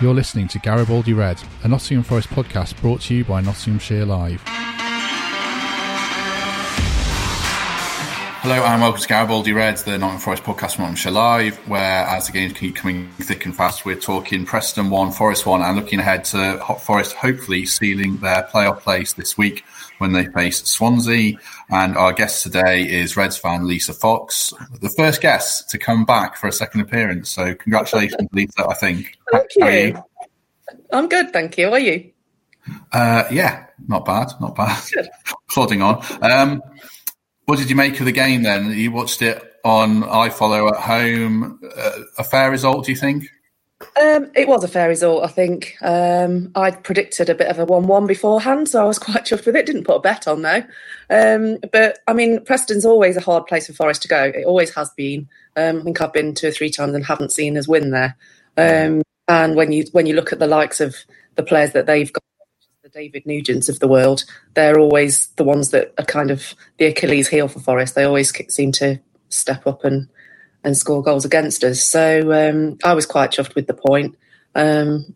You're listening to Garibaldi Red, a Nottingham Forest podcast brought to you by Nottinghamshire Live. Hello and welcome to Garibaldi Reds, the Nottingham Forest podcast from Nottinghamshire Live, where as the games keep coming thick and fast, we're talking Preston 1, Forest 1, and looking ahead to Hot Forest hopefully sealing their playoff place this week when they face Swansea. And our guest today is Reds fan Lisa Fox, the first guest to come back for a second appearance. So congratulations, Lisa, I think. Thank you. you. I'm good, thank you. How are you? Uh, yeah, not bad, not bad. Plodding on. Um, what did you make of the game then? You watched it on iFollow at home. Uh, a fair result, do you think? Um, it was a fair result, I think. Um, I'd predicted a bit of a 1 1 beforehand, so I was quite chuffed with it. Didn't put a bet on though. Um, but I mean, Preston's always a hard place for Forest to go. It always has been. Um, I think I've been two or three times and haven't seen us win there. Um, and when you when you look at the likes of the players that they've got, the David Nugents of the world, they're always the ones that are kind of the Achilles heel for Forest. They always seem to step up and and score goals against us. So um, I was quite chuffed with the point. Um,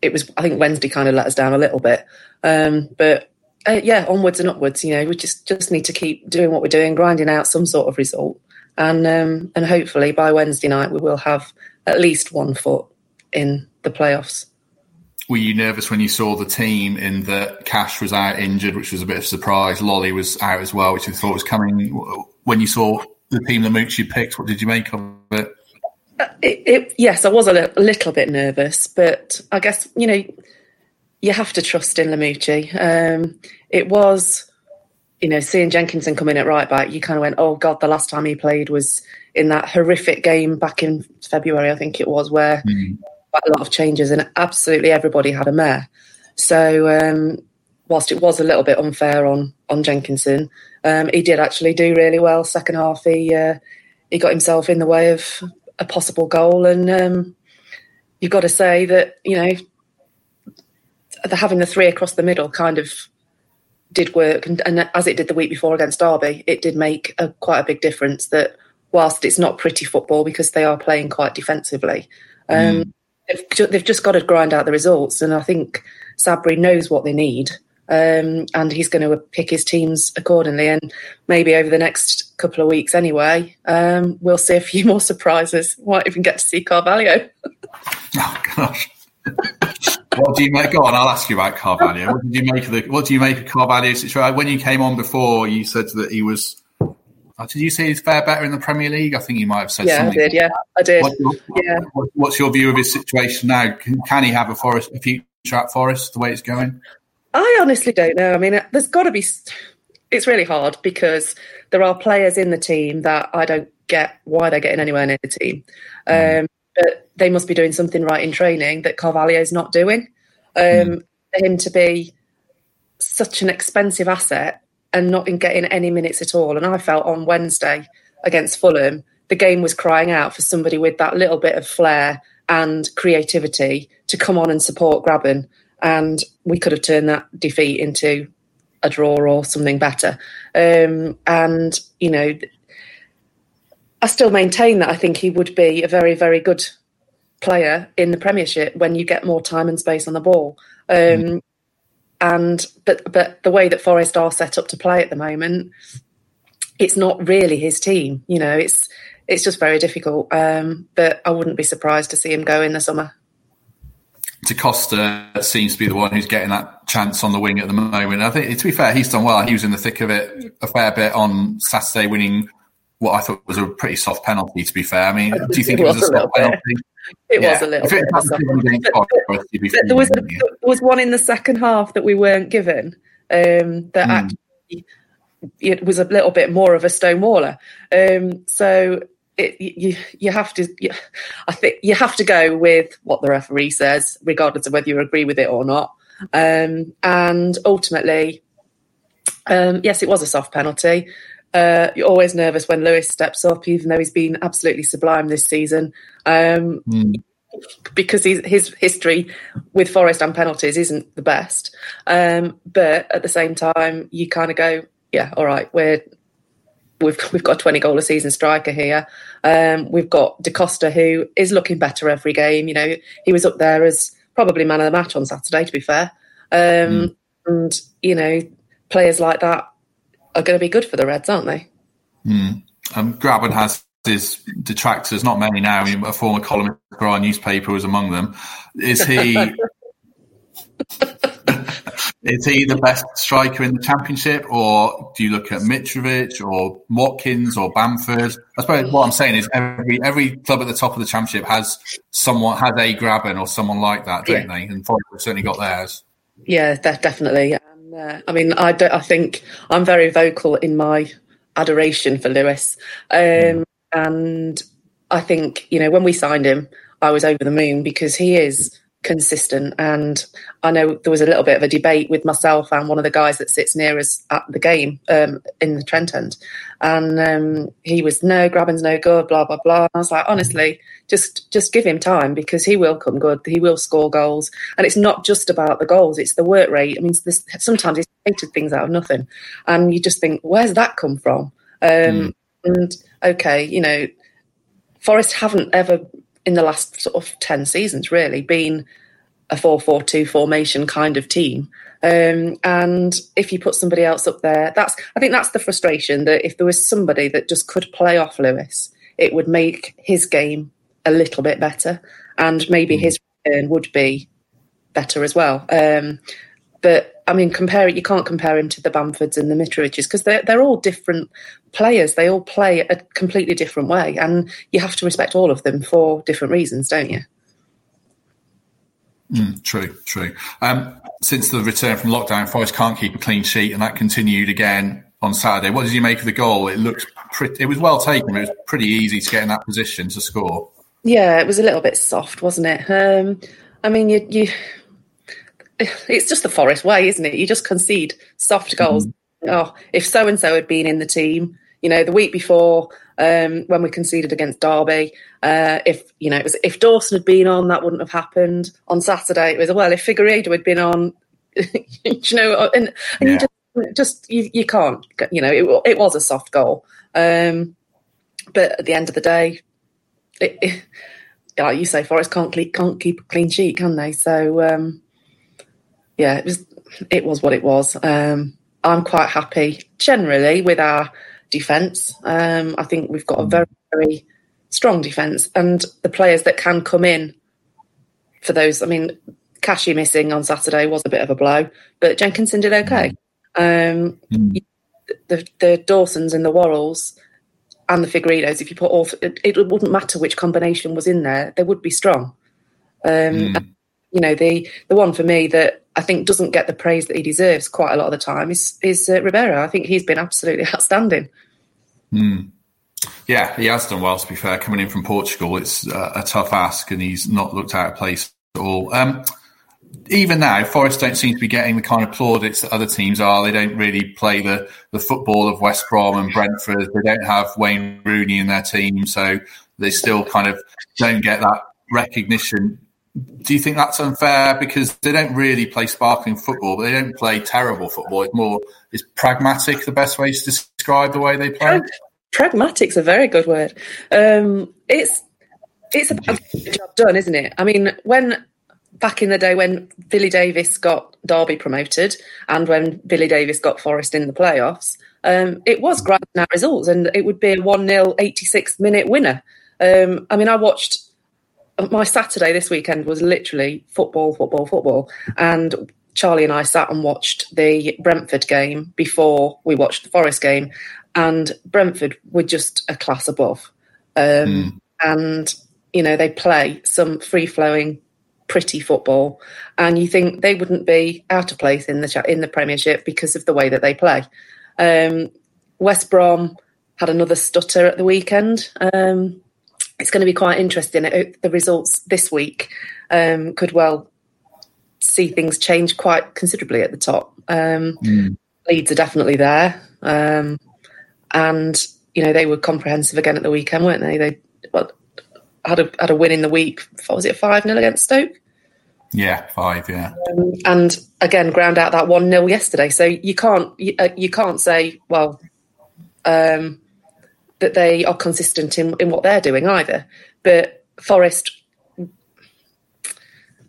it was, I think Wednesday kind of let us down a little bit, um, but uh, yeah, onwards and upwards. You know, we just just need to keep doing what we're doing, grinding out some sort of result, and um, and hopefully by Wednesday night we will have at least one foot in the playoffs. Were you nervous when you saw the team in that Cash was out injured, which was a bit of a surprise? Lolley was out as well, which I thought was coming. When you saw the team the Mooch you picked. What did you make of it? Uh, it, it yes, I was a li- little bit nervous, but I guess you know you have to trust in Lamouchi. Um, it was, you know, seeing Jenkinson come in at right back, you kind of went, "Oh God!" The last time he played was in that horrific game back in February, I think it was, where mm. Quite a lot of changes and absolutely everybody had a mare. So um, whilst it was a little bit unfair on on Jenkinson, um, he did actually do really well. Second half, he uh, he got himself in the way of a possible goal, and um, you've got to say that you know the, having the three across the middle kind of did work, and, and, as it did the week before against Derby, it did make a, quite a big difference. That whilst it's not pretty football because they are playing quite defensively. Um, mm. They've, they've just got to grind out the results, and I think Sabri knows what they need um, and he's going to pick his teams accordingly. And maybe over the next couple of weeks, anyway, um, we'll see a few more surprises. Might even get to see Carvalho. oh gosh. what do you make? Go on, I'll ask you about Carvalho. What did you make of the? What do you make of Carvalho's situation? When you came on before, you said that he was. Oh, did you say he's fair better in the Premier League? I think you might have said. Yeah, something. I did. Yeah, I did. What's your, yeah. What's your view of his situation now? Can, can he have a Forest a future at Forest the way it's going? I honestly don't know. I mean, there's got to be. It's really hard because there are players in the team that I don't get why they're getting anywhere near the team. Mm. Um, but they must be doing something right in training that Carvalho is not doing. Um, mm. For him to be such an expensive asset and not in getting any minutes at all. And I felt on Wednesday against Fulham, the game was crying out for somebody with that little bit of flair and creativity to come on and support Grabban and we could have turned that defeat into a draw or something better. Um, and you know, I still maintain that I think he would be a very, very good player in the Premiership when you get more time and space on the ball. Um, mm. And but but the way that Forest are set up to play at the moment, it's not really his team. You know, it's it's just very difficult. Um, but I wouldn't be surprised to see him go in the summer. Da Costa seems to be the one who's getting that chance on the wing at the moment. I think, to be fair, he's done well. He was in the thick of it a fair bit on Saturday, winning what I thought was a pretty soft penalty. To be fair, I mean, do you think it, it was, was, a soft penalty? It yeah. was a little bit. there was a, there was one in the second half that we weren't given. Um, that mm. actually it was a little bit more of a stonewaller. Um, so it, you you have to you, I think you have to go with what the referee says, regardless of whether you agree with it or not. Um, and ultimately, um, yes, it was a soft penalty. Uh, you're always nervous when Lewis steps up, even though he's been absolutely sublime this season. Um, mm. Because his, his history with Forest and penalties isn't the best. Um, but at the same time, you kind of go, yeah, all right, we're we've we've got a 20 goal a season striker here. Um, we've got Da Costa who is looking better every game. You know, he was up there as probably man of the match on Saturday. To be fair, um, mm. and you know, players like that are going to be good for the Reds, aren't they? Mm. Um, Grabban has his detractors, not many now. A former columnist for our newspaper was among them. Is he? is he the best striker in the championship, or do you look at Mitrovic or Watkins or Bamford? I suppose what I'm saying is every every club at the top of the championship has someone has a Grabban or someone like that, don't yeah. they? And Forest have certainly got theirs. Yeah, definitely. Uh, I mean, I, I think I'm very vocal in my adoration for Lewis. Um, mm. And I think, you know, when we signed him, I was over the moon because he is consistent. And I know there was a little bit of a debate with myself and one of the guys that sits near us at the game um, in the Trent end. And um, he was, no, Grabban's no good, blah, blah, blah. I was like, honestly, just just give him time because he will come good. He will score goals. And it's not just about the goals, it's the work rate. I mean, this, sometimes he's created things out of nothing. And you just think, where's that come from? Um, mm. And okay, you know, Forest haven't ever in the last sort of 10 seasons really been a 4-4-2 formation kind of team. Um, and if you put somebody else up there, that's I think that's the frustration that if there was somebody that just could play off Lewis, it would make his game a little bit better, and maybe mm. his return would be better as well. Um, but I mean, compare it. You can't compare him to the Bamfords and the Mitrovics because they're they're all different players. They all play a completely different way, and you have to respect all of them for different reasons, don't you? Mm, true, true. Um, since the return from lockdown, Forest can't keep a clean sheet, and that continued again on Saturday. What did you make of the goal? It looked pretty. It was well taken. It was pretty easy to get in that position to score. Yeah, it was a little bit soft, wasn't it? Um, I mean, you, you it's just the Forest way, isn't it? You just concede soft goals. Mm-hmm. Oh, if so and so had been in the team, you know, the week before um, when we conceded against Derby, uh, if you know, it was if Dawson had been on, that wouldn't have happened. On Saturday, it was well, if Figueiredo had been on, you know, and, and yeah. you just, just you, you can't, you know, it, it was a soft goal. Um, but at the end of the day, it, it, like you say, Forest can't can't keep a clean sheet, can they? So um, yeah, it was it was what it was. Um, I'm quite happy generally with our defence. Um, I think we've got a very very strong defence, and the players that can come in for those. I mean, Cashy missing on Saturday was a bit of a blow, but Jenkinson did okay. Um, mm. The the Dawsons and the Worralls and the Figueiredos, if you put all, it, it, wouldn't matter which combination was in there; they would be strong. Um, mm. You know, the the one for me that I think doesn't get the praise that he deserves quite a lot of the time is is uh, Ribeiro. I think he's been absolutely outstanding. Mm. Yeah, he has done well. To be fair, coming in from Portugal, it's uh, a tough ask, and he's not looked out of place at all. Um, even now, Forest don't seem to be getting the kind of plaudits that other teams are. They don't really play the, the football of West Brom and Brentford. They don't have Wayne Rooney in their team, so they still kind of don't get that recognition do you think that's unfair because they don't really play sparkling football, but they don't play terrible football? It's more is pragmatic the best way to describe the way they play. Pragmatic's a very good word. Um, it's it's a job done, isn't it? I mean, when back in the day when Billy Davies got Derby promoted and when Billy Davies got Forest in the playoffs, um, it was grand results, and it would be a one 0 86th minute winner. Um, I mean, I watched my Saturday this weekend was literally football, football, football. And Charlie and I sat and watched the Brentford game before we watched the Forest game. And Brentford were just a class above. Um, mm. And, you know, they play some free flowing, pretty football. And you think they wouldn't be out of place in the, in the Premiership because of the way that they play. Um, West Brom had another stutter at the weekend. Um, it's going to be quite interesting. The results this week um, could well see things change quite considerably at the top. Um, mm. Leeds are definitely there, um, and you know they were comprehensive again at the weekend, weren't they? They well, had a had a win in the week. Was it five 0 against Stoke? Yeah, five. Yeah, um, and again ground out that one 0 yesterday. So you can't you, uh, you can't say well. Um, that they are consistent in, in what they're doing either. But Forest,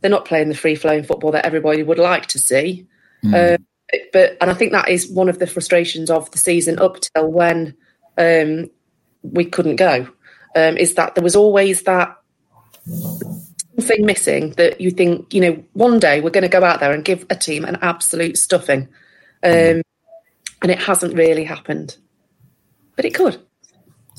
they're not playing the free flowing football that everybody would like to see. Mm. But and I think that is one of the frustrations of the season up till when um, we couldn't go. Um, is that there was always that thing missing that you think you know one day we're going to go out there and give a team an absolute stuffing, um, and it hasn't really happened, but it could.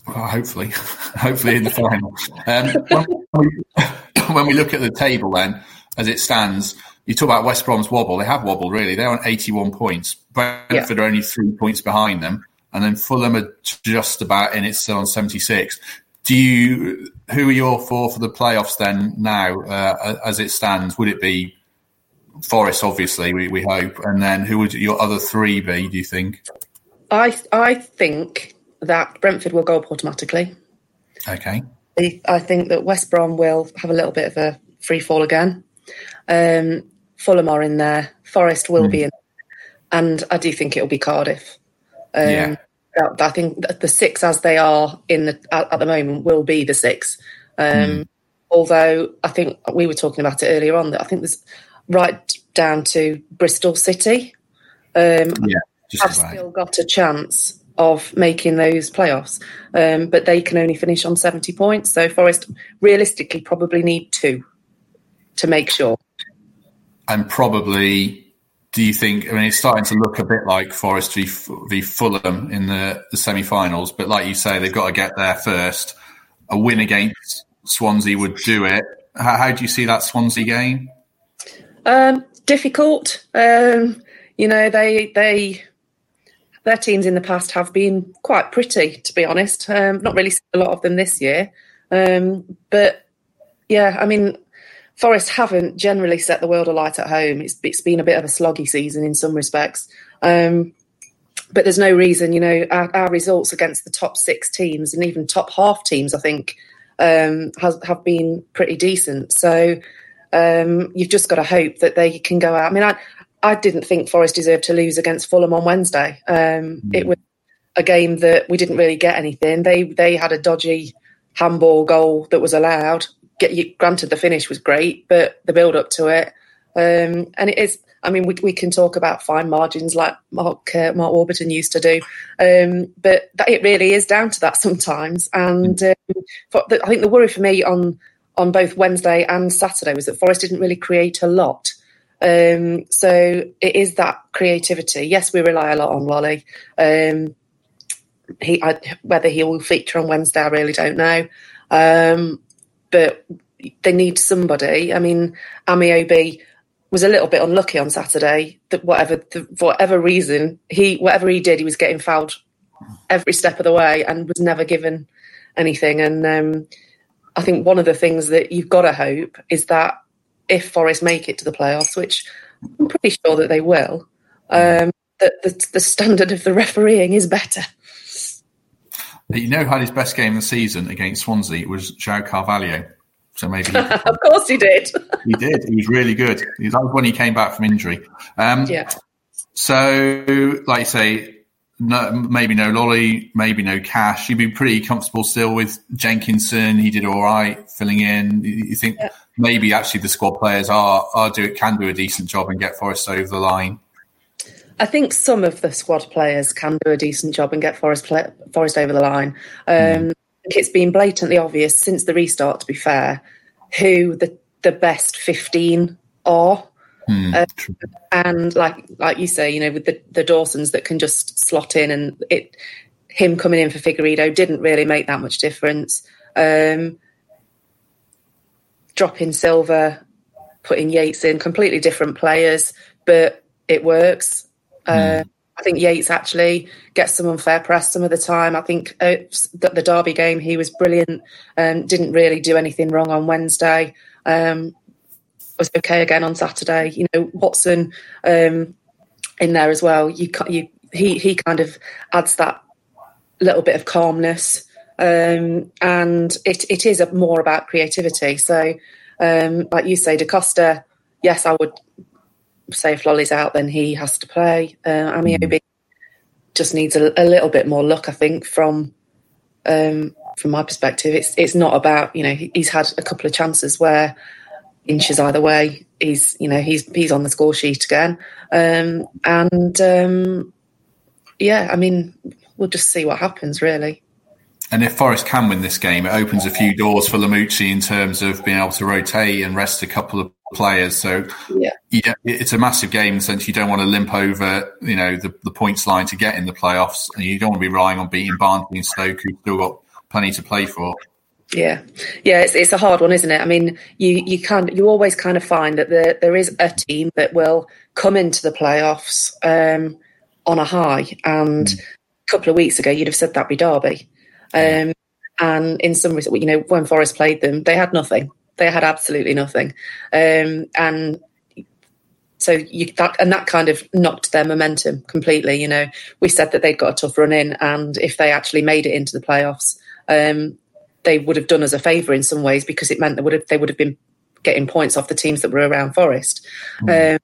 Well, hopefully, hopefully in the final. Um, when, we, when we look at the table, then as it stands, you talk about West Brom's wobble. They have wobbled really. They're on 81 points. Brentford yeah. are only three points behind them, and then Fulham are just about in it, still on 76. Do you? Who are your four for the playoffs then? Now, uh, as it stands, would it be Forest? Obviously, we, we hope, and then who would your other three be? Do you think? I I think that Brentford will go up automatically. Okay. I think that West Brom will have a little bit of a free fall again. Um, Fulham are in there. Forest will mm. be in, and I do think it'll be Cardiff. Um, yeah. I think the six as they are in the at, the moment will be the six. Um, mm. Although I think we were talking about it earlier on that I think there's right down to Bristol City. Um, yeah, have right. still got a chance of making those playoffs, um, but they can only finish on 70 points. So Forest realistically probably need two to make sure. And probably do you think? I mean, it's starting to look a bit like Forest v, v Fulham in the, the semi-finals, but like you say, they've got to get there first. A win against Swansea would do it. How, how do you see that Swansea game? Um, difficult. Um, you know, they they their teams in the past have been quite pretty, to be honest. Um, not really a lot of them this year, um, but yeah, I mean, Forest haven't generally set the world alight at home. It's, it's been a bit of a sloggy season in some respects. Um, but there's no reason, you know, our, our, results against the top six teams and even top half teams, I think, um, has, have been pretty decent. So um, you've just got to hope that they can go out. I mean, I, I didn't think Forest deserved to lose against Fulham on Wednesday. Um, mm. It was a game that we didn't really get anything. They they had a dodgy handball goal that was allowed get you granted the finish was great, but the build up to it, um, and it is. I mean, we, we can talk about fine margins like Mark uh, Mark Warburton used to do, um, but that, it really is down to that sometimes. And um, the, I think the worry for me on on both Wednesday and Saturday was that Forest didn't really create a lot. Um, so it is that creativity. Yes, we rely a lot on Lolley. Um, he, I, whether he will feature on Wednesday, I really don't know. Um, but they need somebody. I mean, Ameobi was a little bit unlucky on Saturday. That whatever the, for whatever reason he whatever he did, he was getting fouled every step of the way and was never given anything. And um, I think one of the things that you've got to hope is that if Forest make it to the playoffs, which I'm pretty sure that they will, um, that the, the standard of the refereeing is better. You know, had his best game of the season against Swansea was João Carvalho. So maybe, of course, he did. he did. He was really good. That was when he came back from injury. Um, yeah. So, like you say, no, maybe no Lolley, maybe no Cash. You'd be pretty comfortable still with Jenkinson. He did all right filling in. You think yeah. Maybe actually the squad players are are do can do a decent job and get Forest over the line. I think some of the squad players can do a decent job and get Forest play, Forest over the line. Um, mm. It's been blatantly obvious since the restart. To be fair, who the the best fifteen are. Mm, uh, and like like you say, you know, with the, the Dawsons that can just slot in, and it him coming in for Figueiredo didn't really make that much difference. Um, dropping Silver, putting Yates in, completely different players, but it works. Uh, I think Yates actually gets some unfair press some of the time. I think uh, the Derby game he was brilliant. and didn't really do anything wrong on Wednesday. Um, was okay again on Saturday. You know Watson um, in there as well. You, you he he kind of adds that little bit of calmness, um, and it it is more about creativity. So, um, like you say, Da Costa. Yes, I would say if Lolley's out, then he has to play. Uh, Ameobi just needs a, a, little bit more luck, I think, from um, from my perspective, it's it's not about you know he's had a couple of chances where inches either way. He's you know he's he's on the score sheet again, um, and um, yeah, I mean we'll just see what happens really. And if Forest can win this game, it opens a few doors for Lamouchi in terms of being able to rotate and rest a couple of players. So yeah, yeah it's a massive game since you don't want to limp over, you know, the, the points line to get in the playoffs, and you don't want to be relying on beating Barnsley and Stoke, who've still got plenty to play for. Yeah, yeah, it's it's a hard one, isn't it? I mean, you you kind you always kind of find that there there is a team that will come into the playoffs um, on a high, and mm. a couple of weeks ago you'd have said that'd be Derby. Um, and in some ways, you know, when Forest played them, they had nothing. They had absolutely nothing. Um, and so you that and that kind of knocked their momentum completely. You know, we said that they'd got a tough run in, and if they actually made it into the playoffs, um, they would have done us a favour in some ways because it meant they would have they would have been getting points off the teams that were around Forest. Mm. Um,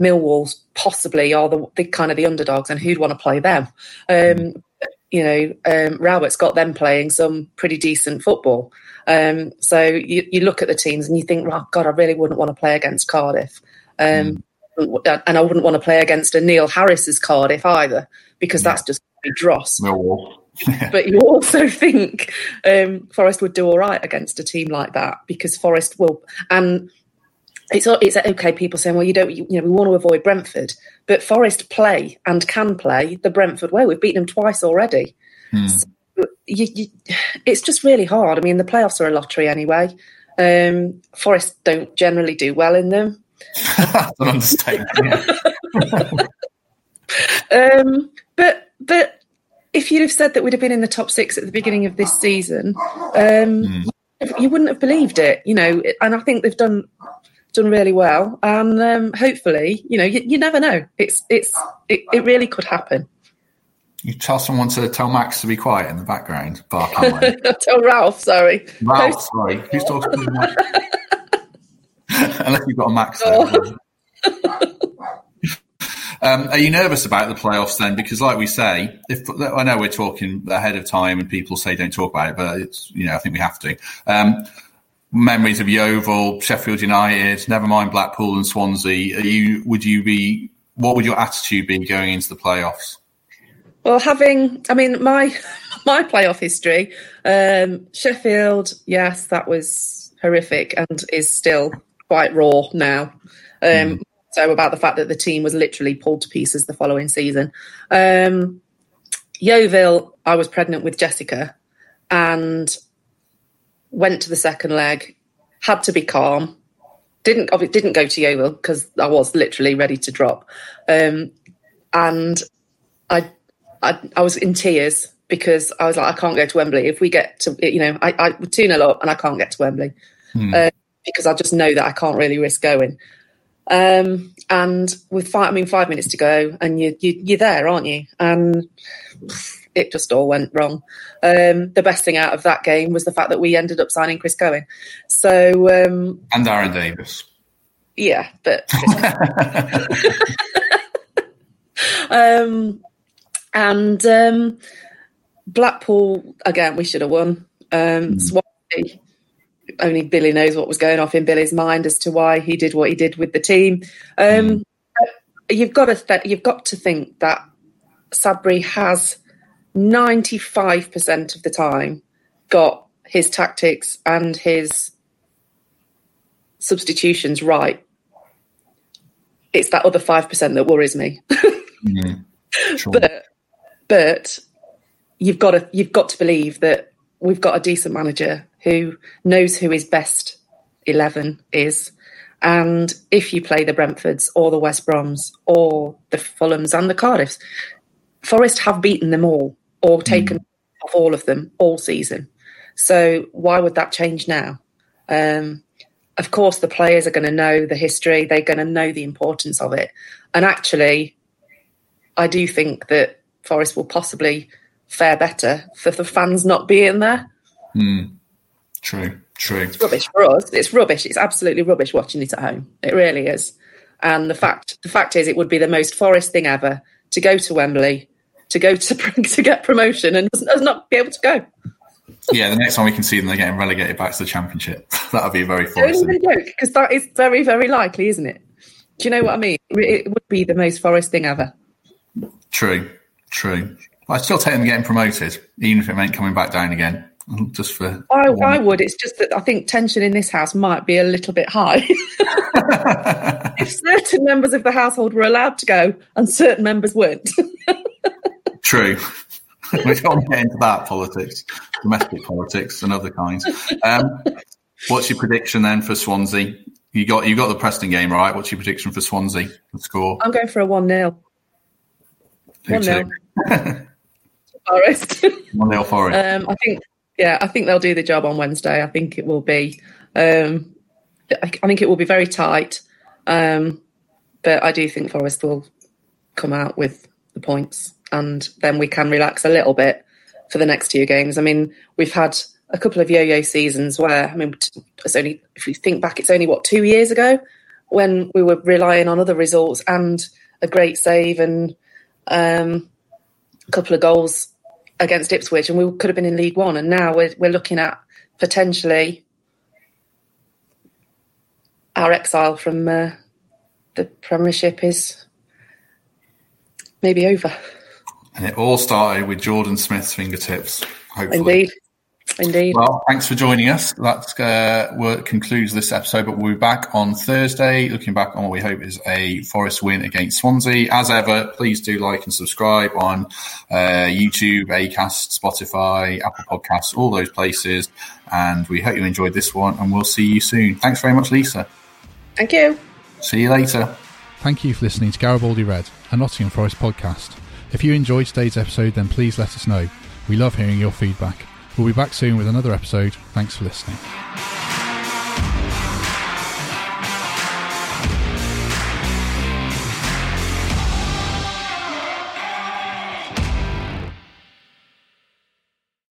Millwall possibly are the, the, kind of the underdogs, and who'd want to play them? Um, you know, um, Rowett's got them playing some pretty decent football. Um, so you, you, look at the teams and you think, oh, God, I really wouldn't want to play against Cardiff. Um, mm. And I wouldn't want to play against a Neil Harris's Cardiff either, because yeah. that's just dross. but you also think um, Forest would do all right against a team like that because Forest will. And it's it's okay. People saying, "Well, you don't, you, you, know, we want to avoid Brentford," but Forest play and can play the Brentford way. We've beaten them twice already. Hmm. So you, you, it's just really hard. I mean, the playoffs are a lottery anyway. Um, Forest don't generally do well in them. That's an understatement. um, but but if you'd have said that we'd have been in the top six at the beginning of this season, um, hmm. you wouldn't have believed it. You know, and I think they've done done really well, and um, hopefully, you know, you, you, never know. It's it's it, it, really could happen. You tell someone to tell Max to be quiet in the background. Bark tell Ralph. Sorry, Ralph. Post- sorry, who's talking to Max? Unless you've got a Max. There. Oh. Um, are you nervous about the playoffs then? Because, like we say, if I know we're talking ahead of time and people say don't talk about it, but it's you know I think we have to. Um, memories of Yeovil, Sheffield United, never mind Blackpool and Swansea. Are you would you be what would your attitude be going into the playoffs? Well, having I mean my my playoff history, um, Sheffield, yes, that was horrific and is still quite raw now. Um, mm. So about the fact that the team was literally pulled to pieces the following season. Um, Yeovil, I was pregnant with Jessica, and went to the second leg, had to be calm. Didn't didn't go to Yeovil because I was literally ready to drop, um, and I, I, I was in tears because I was like I can't go to Wembley if we get to you know I, I two 0 up and I can't get to Wembley hmm. uh, because I just know that I can't really risk going. Um, and with five, I mean, five minutes to go, and you, you you're there, aren't you? And it just all went wrong. Um, the best thing out of that game was the fact that we ended up signing Chris Cohen. So um, and Darren Davis. Yeah, but um, and um, Blackpool again. We should have won. Um, mm. Swansea. Only Billy knows what was going off in Billy's mind as to why he did what he did with the team. Um, mm. You've got to th- you've got to think that Sabri has 95% of the time got his tactics and his substitutions right. It's that other 5% that worries me. mm, sure. But but you've got to you've got to believe that we've got a decent manager who knows who his best 11 is and if you play the Brentfords or the West Broms or the Fulhams and the Cardiffs, Forest have beaten them all or taken mm. off all of them all season. So why would that change now? Um, of course, the players are going to know the history. They're going to know the importance of it. And actually, I do think that Forest will possibly fare better for the fans not being there. Mm. True, true. It's rubbish for us. It's rubbish. It's absolutely rubbish watching it at home. It really is. And the fact, the fact is, it would be the most Forest thing ever to go to Wembley to go to to get promotion and not be able to go. yeah, the next time we can see them, they're getting relegated back to the championship. that would be very Forest. Don't even joke, because that is very, very likely, isn't it? Do you know what I mean? It would be the most Forest thing ever. True, true. I'd still take them getting promoted, even if it meant coming back down again. Just for I, I would. It's just that I think tension in this house might be a little bit high. if certain members of the household were allowed to go and certain members weren't. True. we don't get into that politics, domestic politics and other kinds. Um, what's your prediction then for Swansea? You got you got the Preston game right. What's your prediction for Swansea? The score? I'm going for a one 0 One 0 Forest. One 0 Forest. Um, I think yeah, I think they'll do the job on Wednesday. I think it will be. Um, I think it will be very tight, um, but I do think Forest will come out with the points, and then we can relax a little bit for the next two games. I mean, we've had a couple of yo-yo seasons where I mean, it's only if you think back, it's only what two years ago when we were relying on other results and a great save and um, a couple of goals against Ipswich, and we could have been in League One. And now we're we're looking at potentially our exile from uh, the Premiership is maybe over. And it all started with Jordan Smith's fingertips. Hopefully. Indeed. Indeed. Well, thanks for joining us. That uh, concludes this episode, but we'll be back on Thursday, looking back on what we hope is a Forest win against Swansea. As ever, please do like and subscribe on uh, YouTube, Acast, Spotify, Apple Podcasts, all those places. And we hope you enjoyed this one, and we'll see you soon. Thanks very much, Lisa. Thank you. See you later. Thank you for listening to Garibaldi Red, a Nottingham Forest podcast. If you enjoyed today's episode, then please let us know. We love hearing your feedback. We'll be back soon with another episode. Thanks for listening.